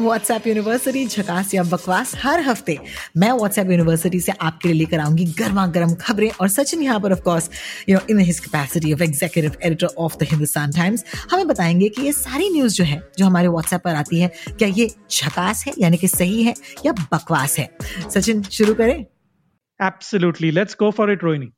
WhatsApp University झकास या बकवास, हर हफ़्ते मैं व्हाट्सएप यूनिवर्सिटी से आपके लिए लेकर आऊँगी गर्मा गर्म खबरें और सचिन यहाँ पर of course you know in his capacity of executive editor of the Hindustan Times हमें बताएँगे कि ये सारी न्यूज़ जो है, जो हमारे व्हाट्सएप पर आती है, क्या ये झकास है, यानी कि सही है या बकवास है? सचिन, शुरू करें। Absolutely let's go for it Rohini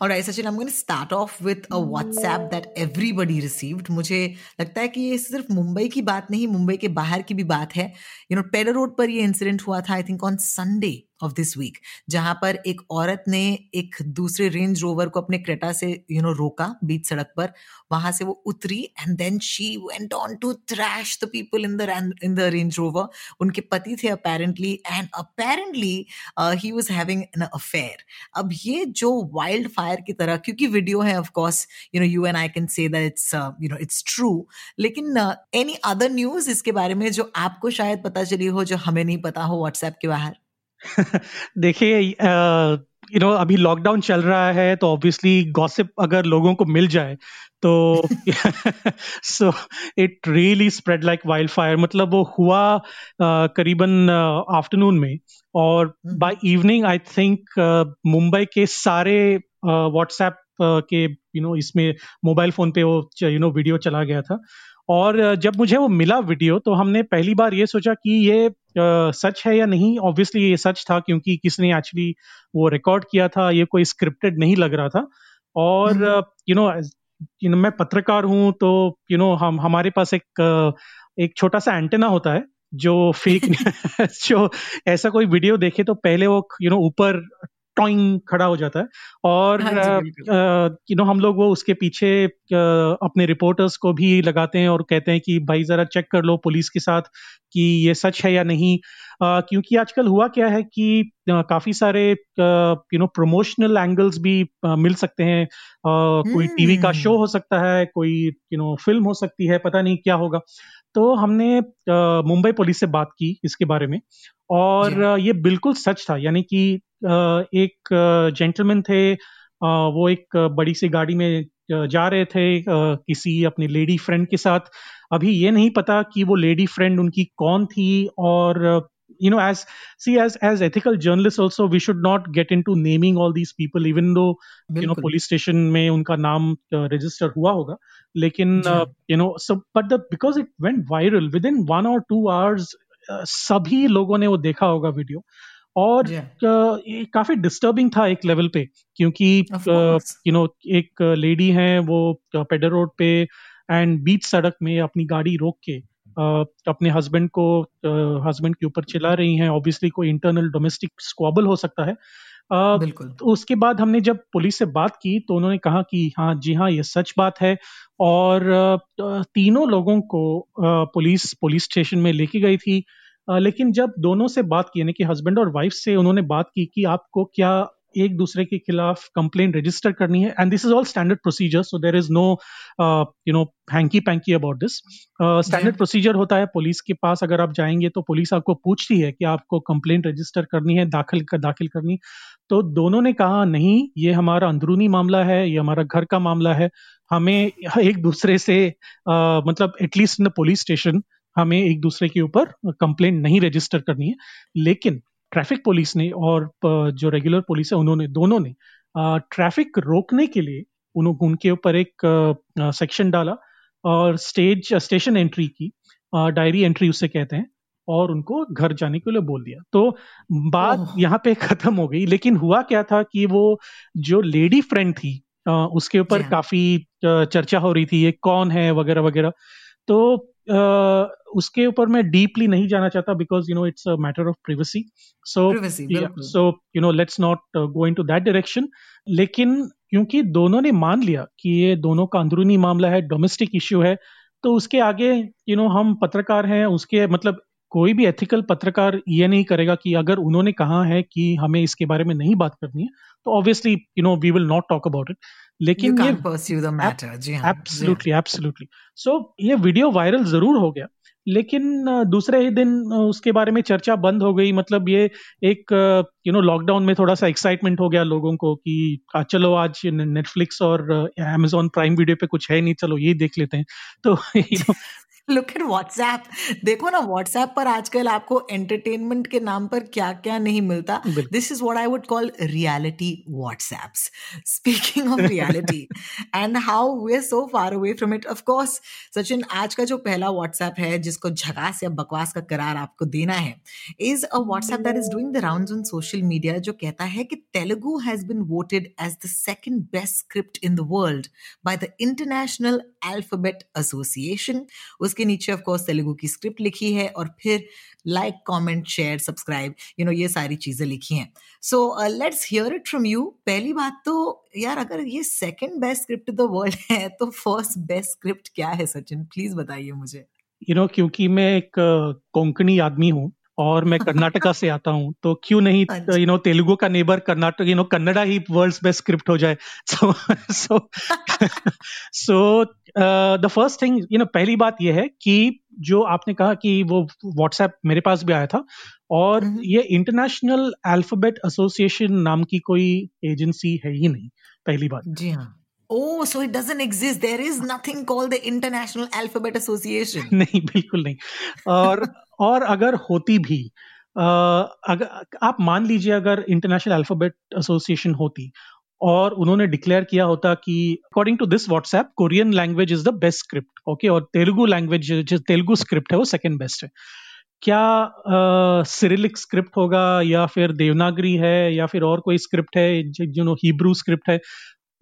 All right, Sachin, I'm going to start off with a WhatsApp that everybody received. मुझे लगता है कि ये सिर्फ़ मुंबई की बात नहीं मुंबई के बाहर की भी बात है यू नो पेडर रोड पर ये इंसिडेंट हुआ था I think on Sunday of this week जहाँ पर एक औरत ने एक दूसरे रेंज रोवर को अपने क्रेटा से यू you नो know, रोका बीच सड़क पर। वहाँ से वो उतरी and then she went on to thrash the people in the in the Range Rover उनके पति थे apparently and apparently he was having an affair अब ये जो वाइल्ड फायर की तरह क्योंकि वीडियो है of course you know you and I can say that it's you know it's true लेकिन एनी अदर न्यूज़ इसके बारे में जो आपको शायद पता चली हो जो हमें नहीं पता हो व्हाट्सएप के बाहर? देखिए यू नो अभी लॉकडाउन चल रहा है तो ऑब्वियसली गॉसिप अगर लोगों को मिल जाए तो so it really spread like wildfire मतलब वो हुआ uh, करीबन आफ्टरनून uh, में और by evening I think Mumbai के सारे व्हाट्सएप uh, के यू you नो know, इसमें मोबाइल फ़ोन पे वो यू नो वीडियो चला गया था। और जब मुझे वो मिला वीडियो तो हमने पहली बार ये सोचा कि ये आ, सच है या नहीं। ऑब्वियसली ये सच था क्योंकि किसने एक्चुअली वो रिकॉर्ड किया था ये कोई स्क्रिप्टेड नहीं लग रहा था। और यू नो यू नो मैं पत्रकार हूँ तो यू you नो know, हम हमारे पास एक एक छोटा सा एंटेना होता है जो फेक जो ऐसा कोई वीडियो देखे तो पहले वो यू नो ऊपर टॉइंग खड़ा हो जाता है। और यू नो हम लोग वो उसके पीछे अपने रिपोर्टर्स को भी लगाते हैं और कहते हैं कि भाई जरा चेक कर लो पुलिस के साथ कि ये सच है या नहीं। uh, क्योंकि आजकल हुआ क्या है कि uh, काफ़ी सारे यू नो प्रमोशनल एंगल्स भी uh, मिल सकते हैं। कोई टीवी का शो हो सकता है कोई यू नो फ़िल्म हो सकती है पता नहीं क्या होगा। तो हमने मुंबई पुलिस से बात की इसके बारे में। और ये बिल्कुल सच था यानी कि एक जेंटलमैन थे। वो एक बड़ी सी गाड़ी में जा रहे थे किसी अपने लेडी फ्रेंड के साथ। अभी ये नहीं पता कि वो लेडी फ्रेंड उनकी कौन थी और you know as see as as ethical journalist also we should not get into naming all these people even though you know police station में उनका नाम रजिस्टर हुआ होगा। लेकिन यू नो सब but the because it went viral within one और two hours सभी लोगों ने वो देखा होगा वीडियो और yeah. काफ़ी डिस्टर्बिंग था एक लेवल पे क्योंकि यू नो एक लेडी है वो पेडर रोड पे एंड बीच सड़क में अपनी गाड़ी रोक के Uh, अपने हस्बैंड को हस्बैंड uh, के ऊपर चिल्ला रही हैं। ऑब्वियसली कोई इंटरनल डोमेस्टिक स्क्वाबल हो सकता है। uh, बिल्कुल। तो उसके बाद हमने जब पुलिस से बात की तो उन्होंने कहा कि हाँ जी हाँ ये सच बात है। और तीनों लोगों को पुलिस पुलिस स्टेशन में लेके गई थी। लेकिन जब दोनों से बात की यानी कि हस्बैंड और वाइफ से उन्होंने बात की कि आपको क्या एक दूसरे के खिलाफ कंप्लेंट रजिस्टर करनी है and this is all standard procedure so there is no you know hanky panky about this standard procedure होता है पुलिस के पास अगर आप जाएँगे तो पुलिस आपको पूछती है कि आपको कंप्लेंट रजिस्टर करनी है दाखिल कर दाखिल करनी। तो दोनों ने कहा नहीं ये हमारा अंदरूनी मामला है ये हमारा घर का मामला है हमें एक दूसरे से uh, मतलब at least in the police station हमें एक दूसरे के ऊपर कंप्लेन नहीं रजिस्टर करनी है। लेकिन ट्रैफ़िक पुलिस ने और जो रेगुलर पुलिस है उन्होंने दोनों ने ट्रैफ़िक रोकने के लिए उनके ऊपर एक सेक्शन डाला और स्टेज स्टेशन एंट्री की डायरी एंट्री उसे कहते हैं और उनको घर जाने के लिए बोल दिया। तो बात यहाँ पे खत्म हो गई लेकिन हुआ क्या था कि वो जो लेडी फ्रेंड थी उसके ऊपर हाँ। काफ़ी चर्चा हो रही थी ये कौन है वगैरह वगैरह। तो uh, उसके ऊपर मैं डीपली नहीं जाना चाहता because you know it's a matter of privacy so so you know let's not go into that direction लेकिन क्योंकि दोनों ने मान लिया कि ये दोनों का अंदरूनी मामला है डोमेस्टिक इश्यू है तो उसके आगे यू you नो know, हम पत्रकार हैं उसके मतलब कोई भी एथिकल पत्रकार ये नहीं करेगा कि अगर उन्होंने कहा है कि हमें इसके बारे में नहीं बात करनी है तो obviously you know we will not talk about it लेकिन ये एब्सोल्युटली एब्सोल्युटली सो ये वीडियो वायरल ज़रूर हो गया। लेकिन दूसरे ही दिन उसके बारे में चर्चा बंद हो गई। मतलब ये एक यू नो लॉकडाउन में थोड़ा सा एक्साइटमेंट हो गया लोगों को कि चलो आज नेटफ्लिक्स और अमेजोन प्राइम वीडियो पे कुछ है नहीं चलो ये देख लेते हैं। तो लुक एट व्हाट्सएप देखो ना व्हाट्सएप पर आजकल आपको एंटरटेनमेंट के नाम पर क्या क्या नहीं मिलता। This is what I would call reality WhatsApps speaking of reality and how we are so far away from it of course Sachin आज का जो पहला व्हाट्सएप है जिसको झकास या बकवास का करार आपको देना है is a WhatsApp that is doing the rounds on social media जो कहता है कि Telugu has been voted as the second best script in the world by the International Alphabet Association उसके नीचे ऑफ़ कोर्स तेलुगु की स्क्रिप्ट लिखी है और फिर like comment share subscribe you know ये सारी चीज़ें लिखी हैं। So let's hear it from you पहली बात तो यार अगर ये second best script the world है तो फ़र्स्ट बेस्ट स्क्रिप्ट क्या है सचिन? प्लीज़ बताइए मुझे। यू you नो know, क्योंकि मैं एक कोंकणी आदमी हूँ और मैं कर्नाटका से आता हूँ तो क्यों नहीं यू नो तेलुगु का neighbour Karnataka you know Kannada he world's best script हो जाए so so so the first thing you know पहली बात यह है कि जो आपने कहा कि वो व्हाट्सएप मेरे पास भी आया था और mm-hmm. ये इंटरनेशनल अल्फ़ाबेट एसोसिएशन नाम की कोई एजेंसी है ही नहीं पहली बात जी हाँ Oh, so it doesn't exist. There is nothing called the International Alphabet Association. नहीं बिल्कुल नहीं और और अगर होती भी अगर आप मान लीजिए अगर इंटरनेशनल अल्फ़ाबेट एसोसिएशन होती और उन्होंने डिक्लेयर किया होता कि according to this WhatsApp Korean language is the best script okay और तेलुगु लैंग्वेज जो तेलुगु स्क्रिप्ट है वो सेकेंड बेस्ट है। क्या सिरिलिक स्क्रिप्ट होगा या फिर देवनागरी है या फिर और कोई स्क्रिप्ट है जो नो हिब्रू स्क्रिप्ट है?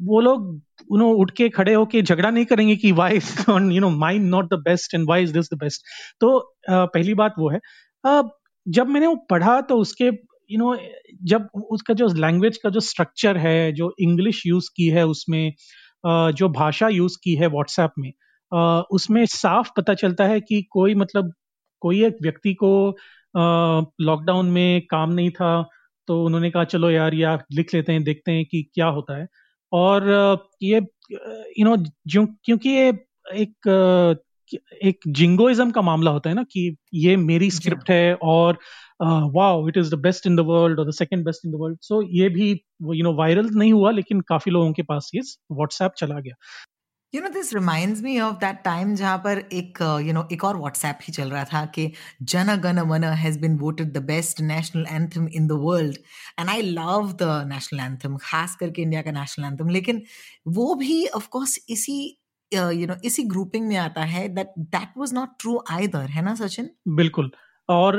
वो लोग यू उठ के खड़े होके झगड़ा नहीं करेंगे कि why is you know mine not the best and why is this the best तो पहली बात वो है। जब मैंने वो पढ़ा तो उसके यू you नो know, जब उसका जो लैंग्वेज का जो स्ट्रक्चर है जो इंग्लिश यूज़ की है उसमें जो भाषा यूज़ की है व्हाट्सएप में उसमें साफ़ पता चलता है कि कोई मतलब कोई एक व्यक्ति को लॉकडाउन में काम नहीं था तो उन्होंने कहा चलो यार या लिख लेते हैं देखते हैं कि क्या होता है। और ये यू नो क्योंकि ये एक एक जिंगोइज्म का मामला होता है ना कि ये मेरी स्क्रिप्ट है और wow it is the best in the world और the second best in the world. So ये भी यू नो वायरल नहीं हुआ लेकिन काफ़ी लोगों के पास ये व्हाट्सएप चला गया। You know this reminds me of that time जहाँ पर एक यू नो एक और व्हाट्सएप ही चल रहा था कि Jana Gana Mana has been voted the best national anthem in the world and I love the national anthem खास करके इंडिया का नेशनल एंथम लेकिन वो भी ऑफ़ कोर्स इसी यू नो इसी ग्रुपिंग में आता है। That that was not true either है ना, सचिन? बिल्कुल। और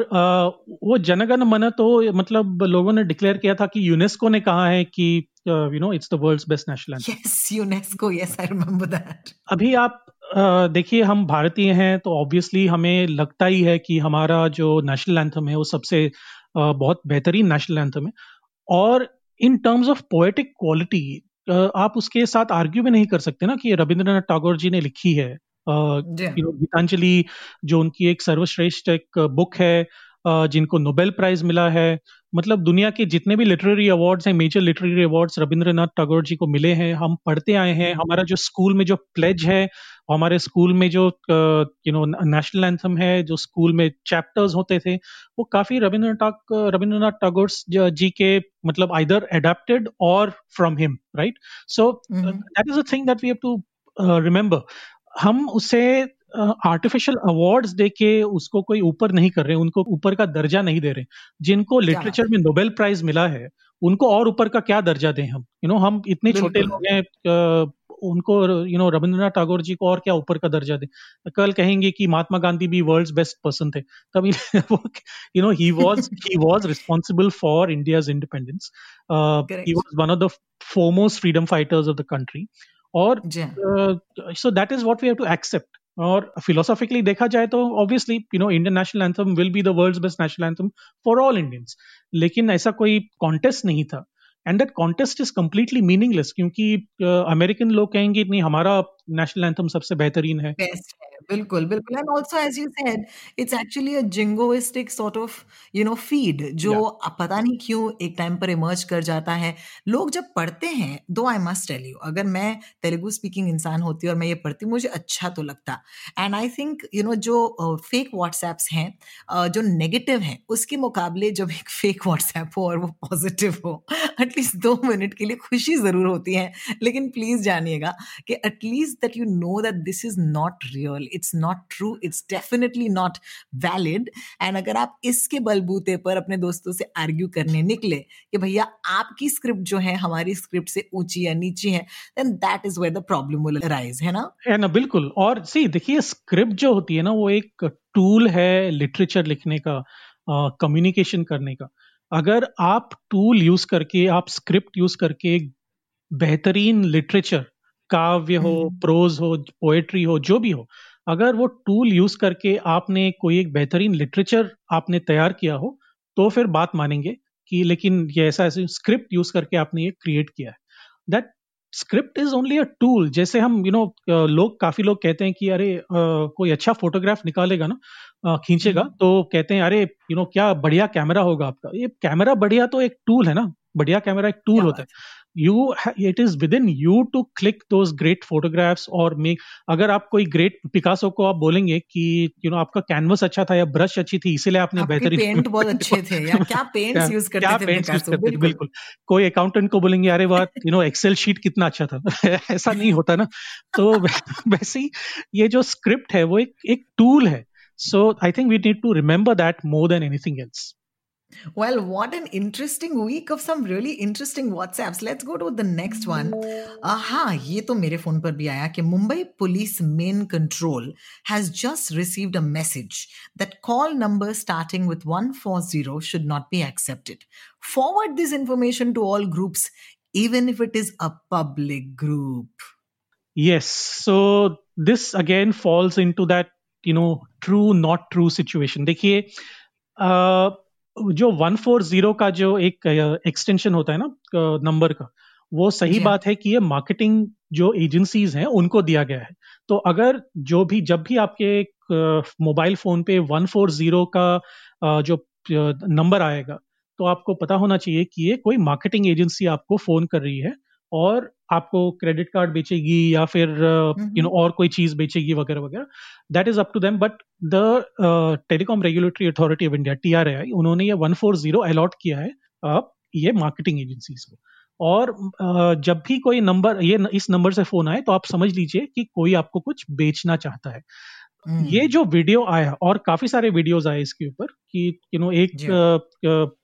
वो जनगण मन तो मतलब लोगों ने डिक्लेयर किया था कि यूनेस्को ने कहा है कि you know it's the world's best national anthem yes UNESCO yes I remember that अभी आप देखिए हम भारतीय हैं तो ऑब्वियसली हमें लगता ही है कि हमारा जो नेशनल एंथम है वो सबसे बहुत बेहतरीन नेशनल एंथम है। और in terms of poetic quality आप उसके साथ आर्ग्यू भी नहीं कर सकते ना कि रविंद्रनाथ टैगोर जी ने लिखी है। गीतांजलि जो उनकी एक सर्वश्रेष्ठ एक बुक है जिनको नोबेल प्राइज मिला है। मतलब दुनिया के जितने भी लिटरेरी अवार्ड्स हैं major literary awards Rabindranath Tagore ji को मिले हैं। हम पढ़ते आए हैं। हमारा जो स्कूल में जो प्लेज है हमारे स्कूल में जो यू नो नेशनल एंथम है जो स्कूल में चैप्टर्स होते थे वो काफ़ी रविंद्रनाथ रविंद्रनाथ टैगोर जी के मतलब आइदर एडेप्टेड और from him right so that is a thing that we have to remember हम उसे आर्टिफिशियल अवार्ड्स देके उसको कोई ऊपर नहीं कर रहे उनको ऊपर का दर्जा नहीं दे रहे। जिनको लिटरेचर में नोबेल प्राइज मिला है उनको और ऊपर का क्या दर्जा दें हम? यू you नो know, हम इतने छोटे लोग हैं उनको यू नो रविंद्रनाथ टैगोर जी को और क्या ऊपर का दर्जा दें? कल कहेंगे कि महात्मा गांधी भी वर्ल्ड्स बेस्ट पर्सन थे। तब you know he was he was responsible for India's independence he was one of the foremost freedom fighters of the country और so that is what we have to accept और philosophically देखा जाए तो obviously you know Indian national anthem will be the world's best national anthem for all Indians लेकिन ऐसा कोई contest नहीं था. And that contest is completely meaningless क्योंकि अमेरिकन uh, लोग कहेंगे नहीं हमारा नेशनल एंथम सबसे बेहतरीन है। बेस्ट है बिल्कुल बिल्कुल। And also as you said it's actually a jingoistic sort of you know feed जो yeah. पता नहीं क्यों एक टाइम पर इमर्ज कर जाता है। लोग जब पढ़ते हैं दो आई मस्ट टेल यू अगर मैं तेलुगु स्पीकिंग इंसान होती और मैं ये पढ़ती मुझे अच्छा तो लगता। And I think you know जो फेक uh, व्हाट्सएप्स हैं uh, जो नेगेटिव हैं उसके मुकाबले जब एक फेक व्हाट्सएप हो और वो पॉजिटिव हो एटलीस्ट दो मिनट के लिए खुशी ज़रूर होती है। लेकिन प्लीज़ जानिएगा कि at least that you know that this is not real it's not true it's definitely not valid and अगर आप इसके बलबूते पर अपने दोस्तों से आर्ग्यू करने निकले कि भैया आपकी स्क्रिप्ट जो है, हमारी स्क्रिप्ट से ऊँची या नीची है then that is where the problem will arise है ना? है ना, बिल्कुल। और सी देखिए स्क्रिप्ट जो होती है ना, वो एक टूल है लिटरेचर लिखने का कम्युनिकेशन करने का। अगर आप टूल यूज़ करके, आप स्क्रिप्ट यूज़ करके, बेहतरीन लिटरेचर काव्य हो प्रोज हम्म। हो पोएट्री हो जो भी हो अगर वो टूल यूज़ करके आपने कोई एक बेहतरीन लिटरेचर आपने तैयार किया हो तो फिर बात मानेंगे कि लेकिन ये ऐसा ऐसे स्क्रिप्ट यूज़ करके आपने ये क्रिएट किया है। That script is only a tool जैसे हम यू you नो know, लोग काफ़ी लोग कहते हैं कि अरे uh, कोई अच्छा फोटोग्राफ निकालेगा ना खींचेगा हम्म। तो कहते हैं अरे यू you नो know, क्या बढ़िया कैमरा होगा आपका। ये कैमरा बढ़िया तो एक टूल है ना बढ़िया कैमरा एक टूल होता है। You it is within you to click those great photographs और make अगर आप कोई ग्रेट पिकासो को आप बोलेंगे कि यू नो आपका कैनवस अच्छा था या ब्रश अच्छी थी इसीलिए आपने बेहतरीन पेंट बहुत अच्छे थे या क्या पेंट्स यूज़ करते क्या थे पेंट्स यूज़ करते बिल्कुल।, बिल्कुल। कोई अकाउंटेंट को बोलेंगे अरे वाह यू नो एक्सेल शीट कितना अच्छा था। ऐसा नहीं होता ना। तो वैसे ही ये जो स्क्रिप्ट है वो एक एक टूल है। So I think we need to remember that more than anything else Well, what an interesting week of some really interesting WhatsApps. Let's go to the next one. हाँ ये तो मेरे फोन पर भी आया कि Mumbai police main control has just received a message that call number starting with 140 should not be accepted. Forward this information to all groups, even if it is a public group. Yes. So this again falls into that, you know, true, not true situation. देखिए, uh, जो 140 का जो एक extension होता है ना number का वो सही बात है कि ये मार्केटिंग जो एजेंसीज हैं उनको दिया गया है। तो अगर जो भी जब भी आपके मोबाइल फ़ोन पे 140 का जो नंबर आएगा तो आपको पता होना चाहिए कि ये कोई मार्केटिंग एजेंसी आपको फ़ोन कर रही है। और आपको क्रेडिट कार्ड बेचेगी या फिर यू नो और कोई चीज़ बेचेगी वगैरह वगैरह। That is up to them but the Telecom Regulatory Authority of India T R I उन्होंने ये वन फोर ज़ीरो अलॉट किया है uh, ये मार्केटिंग एजेंसीज को। और uh, जब भी कोई नंबर ये इस नंबर से फ़ोन आए तो आप समझ लीजिए कि कोई आपको कुछ बेचना चाहता है। ये जो वीडियो आया और काफ़ी सारे वीडियोस आए इसके ऊपर कि यू नो एक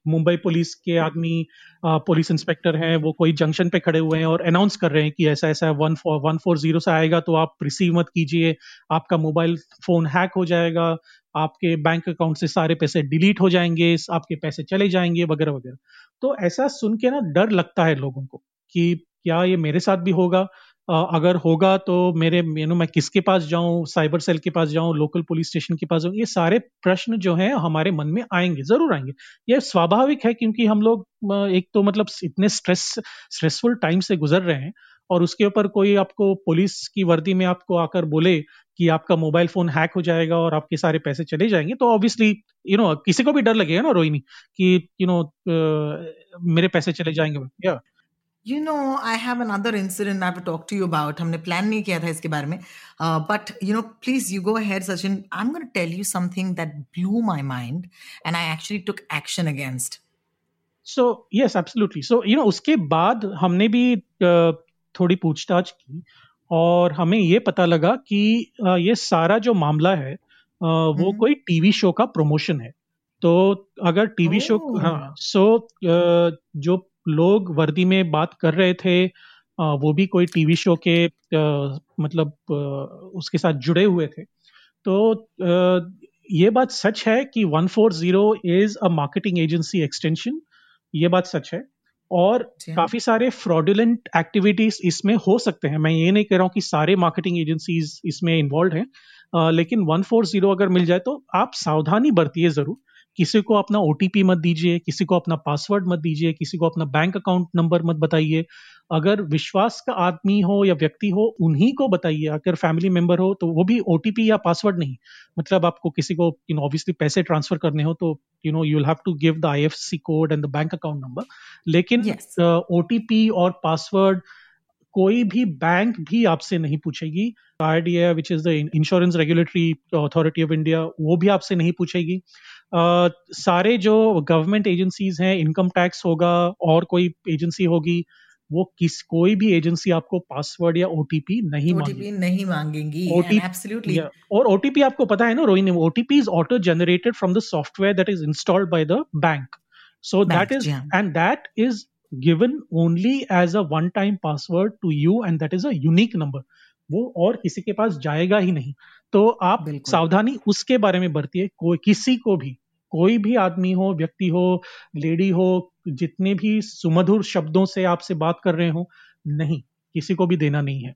मुंबई पुलिस के आदमी पुलिस इंस्पेक्टर हैं वो कोई जंक्शन पे खड़े हुए हैं और अनाउंस कर रहे हैं कि ऐसा ऐसा one four one four zero से आएगा तो आप रिसीव मत कीजिए आपका मोबाइल फ़ोन हैक हो जाएगा आपके बैंक अकाउंट से सारे पैसे डिलीट हो जाएँगे आपके पैसे चले जाएँगे वगैरह वगैरह। तो ऐसा सुन के ना डर लगता है लोगों को कि क्या ये मेरे साथ भी होगा अगर होगा तो मेरे यू नो मैं किसके पास जाऊँ साइबर सेल के पास जाऊँ लोकल पुलिस स्टेशन के पास जाऊँ ये सारे प्रश्न जो हैं हमारे मन में आएँगे ज़रूर आएँगे। ये स्वाभाविक है क्योंकि हम लोग एक तो मतलब इतने स्ट्रेस स्ट्रेसफुल टाइम से गुजर रहे हैं और उसके ऊपर कोई आपको पुलिस की वर्दी में आपको आकर बोले कि आपका मोबाइल फ़ोन हैक हो जाएगा और आपके सारे पैसे चले जाएँगे तो ऑब्वियसली यू नो किसी को भी डर लगेगा ना रोहिणी कि you you know know, uh, मेरे पैसे चले जाएँगे। या you know I have another incident I talk to you about हमने प्लान नहीं किया था इसके बारे में। But you know please you go ahead Sachin I am gonna tell you something that blew my mind and I actually took action against so yes absolutely so you know उसके बाद हमने भी uh, थोड़ी पूछताछ की और हमें ये पता लगा कि uh, ये सारा जो मामला है uh, वो mm-hmm. कोई टीवी शो का प्रमोशन है। तो अगर टीवी. शो हाँ सो जो लोग वर्दी में बात कर रहे थे वो भी कोई टीवी शो के मतलब उसके साथ जुड़े हुए थे। तो ये बात सच है कि 140 four zero is a marketing agency extension ये बात सच है। और काफ़ी सारे फ्रॉडुलेंट एक्टिविटीज़ इसमें हो सकते हैं। मैं ये नहीं कह रहा हूँ कि सारे मार्केटिंग एजेंसीज इसमें इन्वॉल्व हैं लेकिन 140 अगर मिल जाए तो आप सावधानी बरतिए ज़रूर। किसी को अपना ओटीपी मत दीजिए किसी को अपना पासवर्ड मत दीजिए किसी को अपना बैंक अकाउंट नंबर मत बताइए। अगर विश्वास का आदमी हो या व्यक्ति हो उन्हीं को बताइए। अगर फैमिली मेंबर हो तो वो भी ओटीपी या पासवर्ड नहीं। मतलब आपको किसी को यू नो ऑब्वियसली पैसे ट्रांसफ़र करने हो तो you know you have to give the IFSC code and the bank account number लेकिन ओ yes. uh, और पासवर्ड कोई भी बैंक भी आपसे नहीं पूछेगी। RDA which is the Insurance Regulatory Authority of India वो भी आपसे नहीं पूछेगी। Uh, सारे जो गवर्नमेंट एजेंसीज हैं इनकम टैक्स होगा और कोई एजेंसी होगी वो किस कोई भी एजेंसी आपको पासवर्ड या ओटीपी नहीं ओटीपी नहीं मांगेंगी ओटीपी और ओटीपी आपको पता है ना Rohini OTP is auto generated from the software that is installed by the bank so that is and that is given only as a one time password to you and that is a unique number वो और किसी के पास जाएगा ही नहीं। तो आप सावधानी उसके बारे में बरती है कोई किसी को भी कोई भी आदमी हो व्यक्ति हो लेडी हो जितने भी सुमधुर शब्दों से आपसे बात कर रहे हो नहीं किसी को भी देना नहीं है।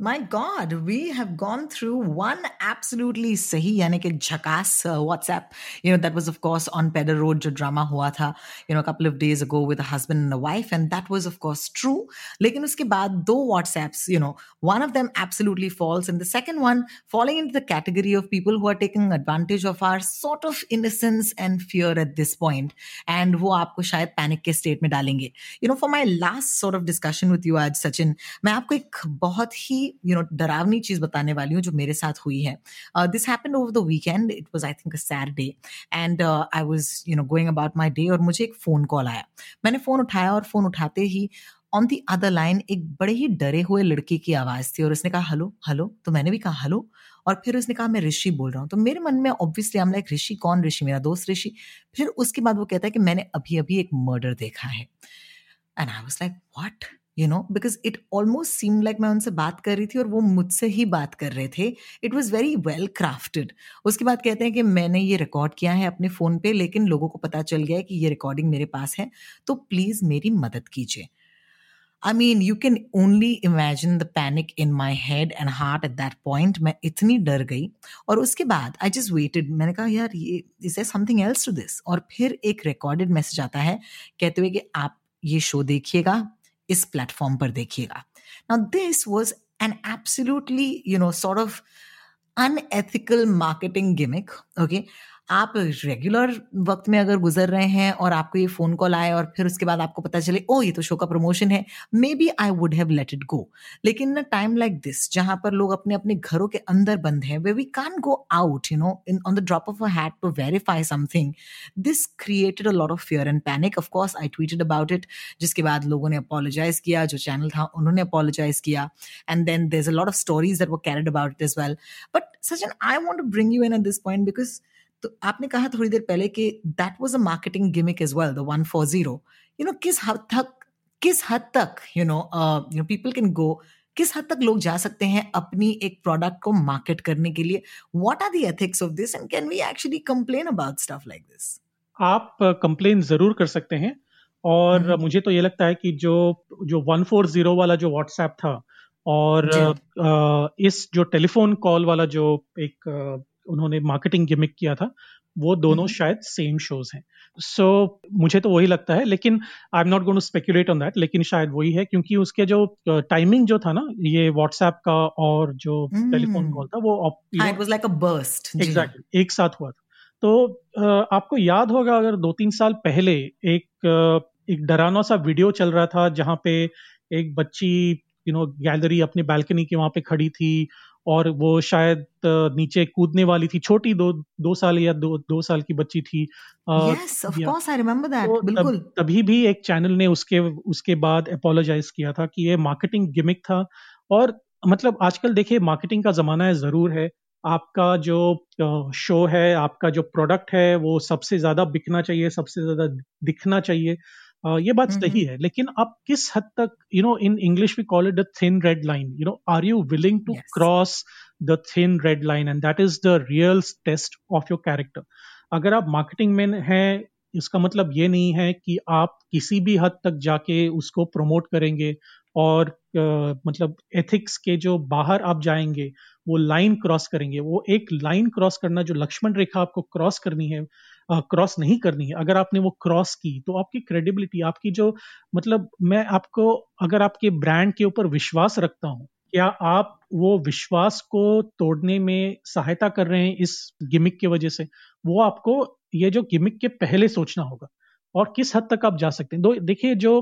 My God, we have gone through one absolutely sahi, yani ke jhakas uh, WhatsApp. You know, that was of course on Pedder Road, jo drama hua tha, you know, a couple of days ago with a husband and a wife. And that was of course true. Lekin uske baad do WhatsApps, you know, one of them absolutely false. And the second one falling into the category of people who are taking advantage of our sort of innocence and fear at this point. And wo aapko shayad panic ke state mein dalenge. You know, for my last sort of discussion with you, Aj Sachin, मैं आपको एक बहुत ही you know डरावनी चीज़ बताने वाली हूँ जो मेरे साथ हुई है। This happen over the weekend it was I think Saturday and I was you know going about my day और मुझे एक फ़ोन कॉल आया। मैंने फ़ोन उठाया और फ़ोन उठाते ही ऑन दी अदर लाइन एक बड़े ही डरे हुए लड़के की आवाज़ थी और उसने कहा, हेलो हेलो। तो मैंने भी कहा, हेलो। और फिर उसने कहा, मैं ऋषि बोल रहा हूँ। तो मेरे मन में ऑब्वियसली हम लाइक ऋषि, कौन ऋषि? मेरा दोस्त ऋषि? फिर उसके बाद वो कहता है कि मैंने अभी अभी एक मर्डर देखा है। And I was like what you know because it almost seem like मैं उनसे बात कर रही थी और वो मुझसे ही बात कर रहे थे। It was very well crafted उसके बाद कहते हैं कि मैंने ये रिकॉर्ड किया है अपने फ़ोन पे, लेकिन लोगों को पता चल गया है कि ये रिकॉर्डिंग मेरे पास है तो प्लीज़ मेरी मदद कीजिए। I mean you can only imagine the panic in my head and heart at that point मैं इतनी डर गई। और उसके बाद आई जस्ट वेटेड मैंने कहा, यार, ये is a something else to this और फिर एक रिकॉर्डेड मैसेज आता है, कहते हुए कि, आप ये शो देखिएगा। इस प्लेटफॉर्म पर देखिएगा। Now this was an absolutely you know sort of unethical marketing gimmick okay आप रेगुलर वक्त में अगर गुजर रहे हैं और आपको ये फ़ोन कॉल आए और फिर उसके बाद आपको पता चले ओ ये तो शो का प्रमोशन है। May be I would have let it go लेकिन इन टाइम लाइक दिस जहाँ पर लोग अपने अपने घरों के अंदर बंद हैं वे we can't go out you know in on the drop of a hat to verify something this created a lot of fear and panic of course I tweeted about it जिसके बाद लोगों ने अपोलोजाइज किया, जो channel था, उन्होंने apologise किया and then there a lot of stories that वो carried about this well but Sachin I want bring you in at this point because तो आपने कहा थोड़ी देर पहले कि that was a marketing gimmick as well the one four zero you know किस हद तक किस हद तक you know you know people can go किस हद तक लोग जा सकते हैं अपनी एक प्रोडक्ट को मार्केट करने के लिए? What are the ethics of this and can we actually complain about stuff like this आप कंप्लेन ज़रूर कर सकते हैं। और mm-hmm. मुझे तो ये लगता है कि जो जो वन फोर ज़ीरो वाला जो व्हाट्सएप था और uh, इस जो टेलीफोन कॉल वाला जो एक उन्होंने मार्केटिंग गिमिक किया था वो दोनों हम्म। शायद सेम शोज़ हैं। सो so, मुझे तो वही लगता है लेकिन I am not going to speculate on that लेकिन शायद वही है क्योंकि उसके जो टाइमिंग जो था ना ये व्हाट्सएप का और जो टेलीफोन कॉल था वो it was like a burst exactly एक साथ हुआ था। तो आपको याद होगा अगर दो तीन साल पहले एक एक डरावना सा वीडियो चल रहा था जहाँ पे एक बच्ची यू नो गैलरी अपनी बालकनी के वहाँ पे खड़ी थी और वो शायद नीचे कूदने वाली थी छोटी दो दो साल या दो दो साल की बच्ची थी। yes, of course, I remember that. तो बिल्कुल। तब, तभी भी एक चैनल ने उसके उसके बाद अपोलोजाइज किया था कि ये मार्केटिंग गिमिक था। और मतलब आजकल देखिए मार्केटिंग का जमाना है ज़रूर है। आपका जो शो है आपका जो प्रोडक्ट है वो सबसे ज़्यादा बिकना चाहिए सबसे ज़्यादा दिखना चाहिए। ये बात सही है लेकिन आप किस हद तक you know in English we call it the thin red line you know are you willing to cross the thin red line and that is the real test of your character अगर आप marketing में हैं इसका मतलब ये नहीं है कि आप किसी भी हद तक जाके उसको प्रमोट करेंगे और uh, मतलब एथिक्स के जो बाहर आप जाएँगे वो लाइन क्रॉस करेंगे। वो एक लाइन क्रॉस करना जो लक्ष्मण रेखा आपको क्रॉस करनी है क्रॉस नहीं करनी है। अगर आपने वो क्रॉस की तो आपकी क्रेडिबिलिटी आपकी जो मतलब मैं आपको अगर आपके ब्रांड के ऊपर विश्वास रखता हूँ क्या आप वो विश्वास को तोड़ने में सहायता कर रहे हैं इस गिमिक की वजह से? वो आपको ये जो गिमिक के पहले सोचना होगा। और किस हद तक आप जा सकते हैं? दो देखिए जो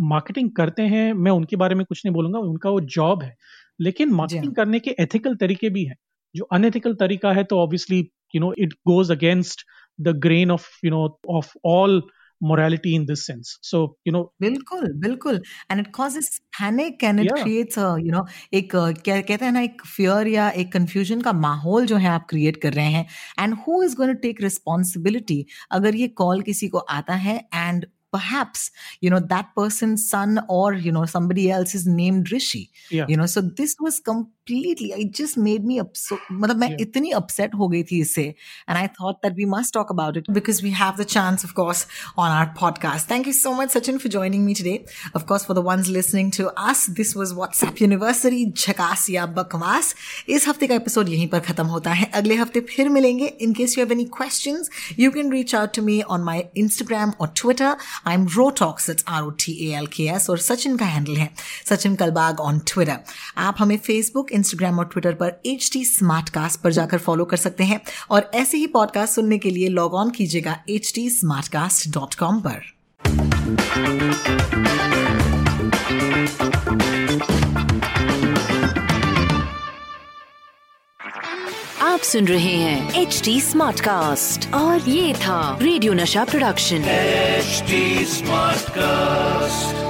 मार्केटिंग करते हैं मैं उनके बारे में कुछ नहीं बोलूँगा उनका वो जॉब है। लेकिन मार्केटिंग हाँ। करने के एथिकल तरीके भी हैं। जो अनएथिकल तरीका है तो obviously you know it goes against the grain of you know of all morality in this sense so you know बिल्कुल बिल्कुल and it causes panic and it yeah. creates a you know एक क्या कहते हैं ना एक fear या एक confusion का माहौल जो है आप create कर रहे हैं and who is going to take responsibility अगर ये call किसी को आता है and perhaps you know that person's son or you know somebody else is named rishi yeah. you know so this was completely it just made me upset matlab main yeah. itni upset ho gayi thi isse and i thought that we must talk about it because we have the chance of course on our podcast thank you so much sachin for joining me today of course for the ones listening to us this was whatsapp university झकास या बकवास इस हफ़्ते का episode यहीं पर खत्म होता है अगले हफ़्ते फिर मिलेंगे in case you have any questions you can reach out to me on my Instagram और Twitter I am Rotalks it's R O T A L K S और सचिन का हैंडल है सचिन कलबाग ऑन ट्विटर आप हमें फेसबुक इंस्टाग्राम और Twitter पर H T Smartcast पर जाकर फॉलो कर सकते हैं और ऐसे ही पॉडकास्ट सुनने के लिए लॉग ऑन कीजिएगा H T Smartcast dot com पर। आप सुन रहे हैं एच डी स्मार्ट कास्ट और ये था रेडियो नशा प्रोडक्शन एच स्मार्ट कास्ट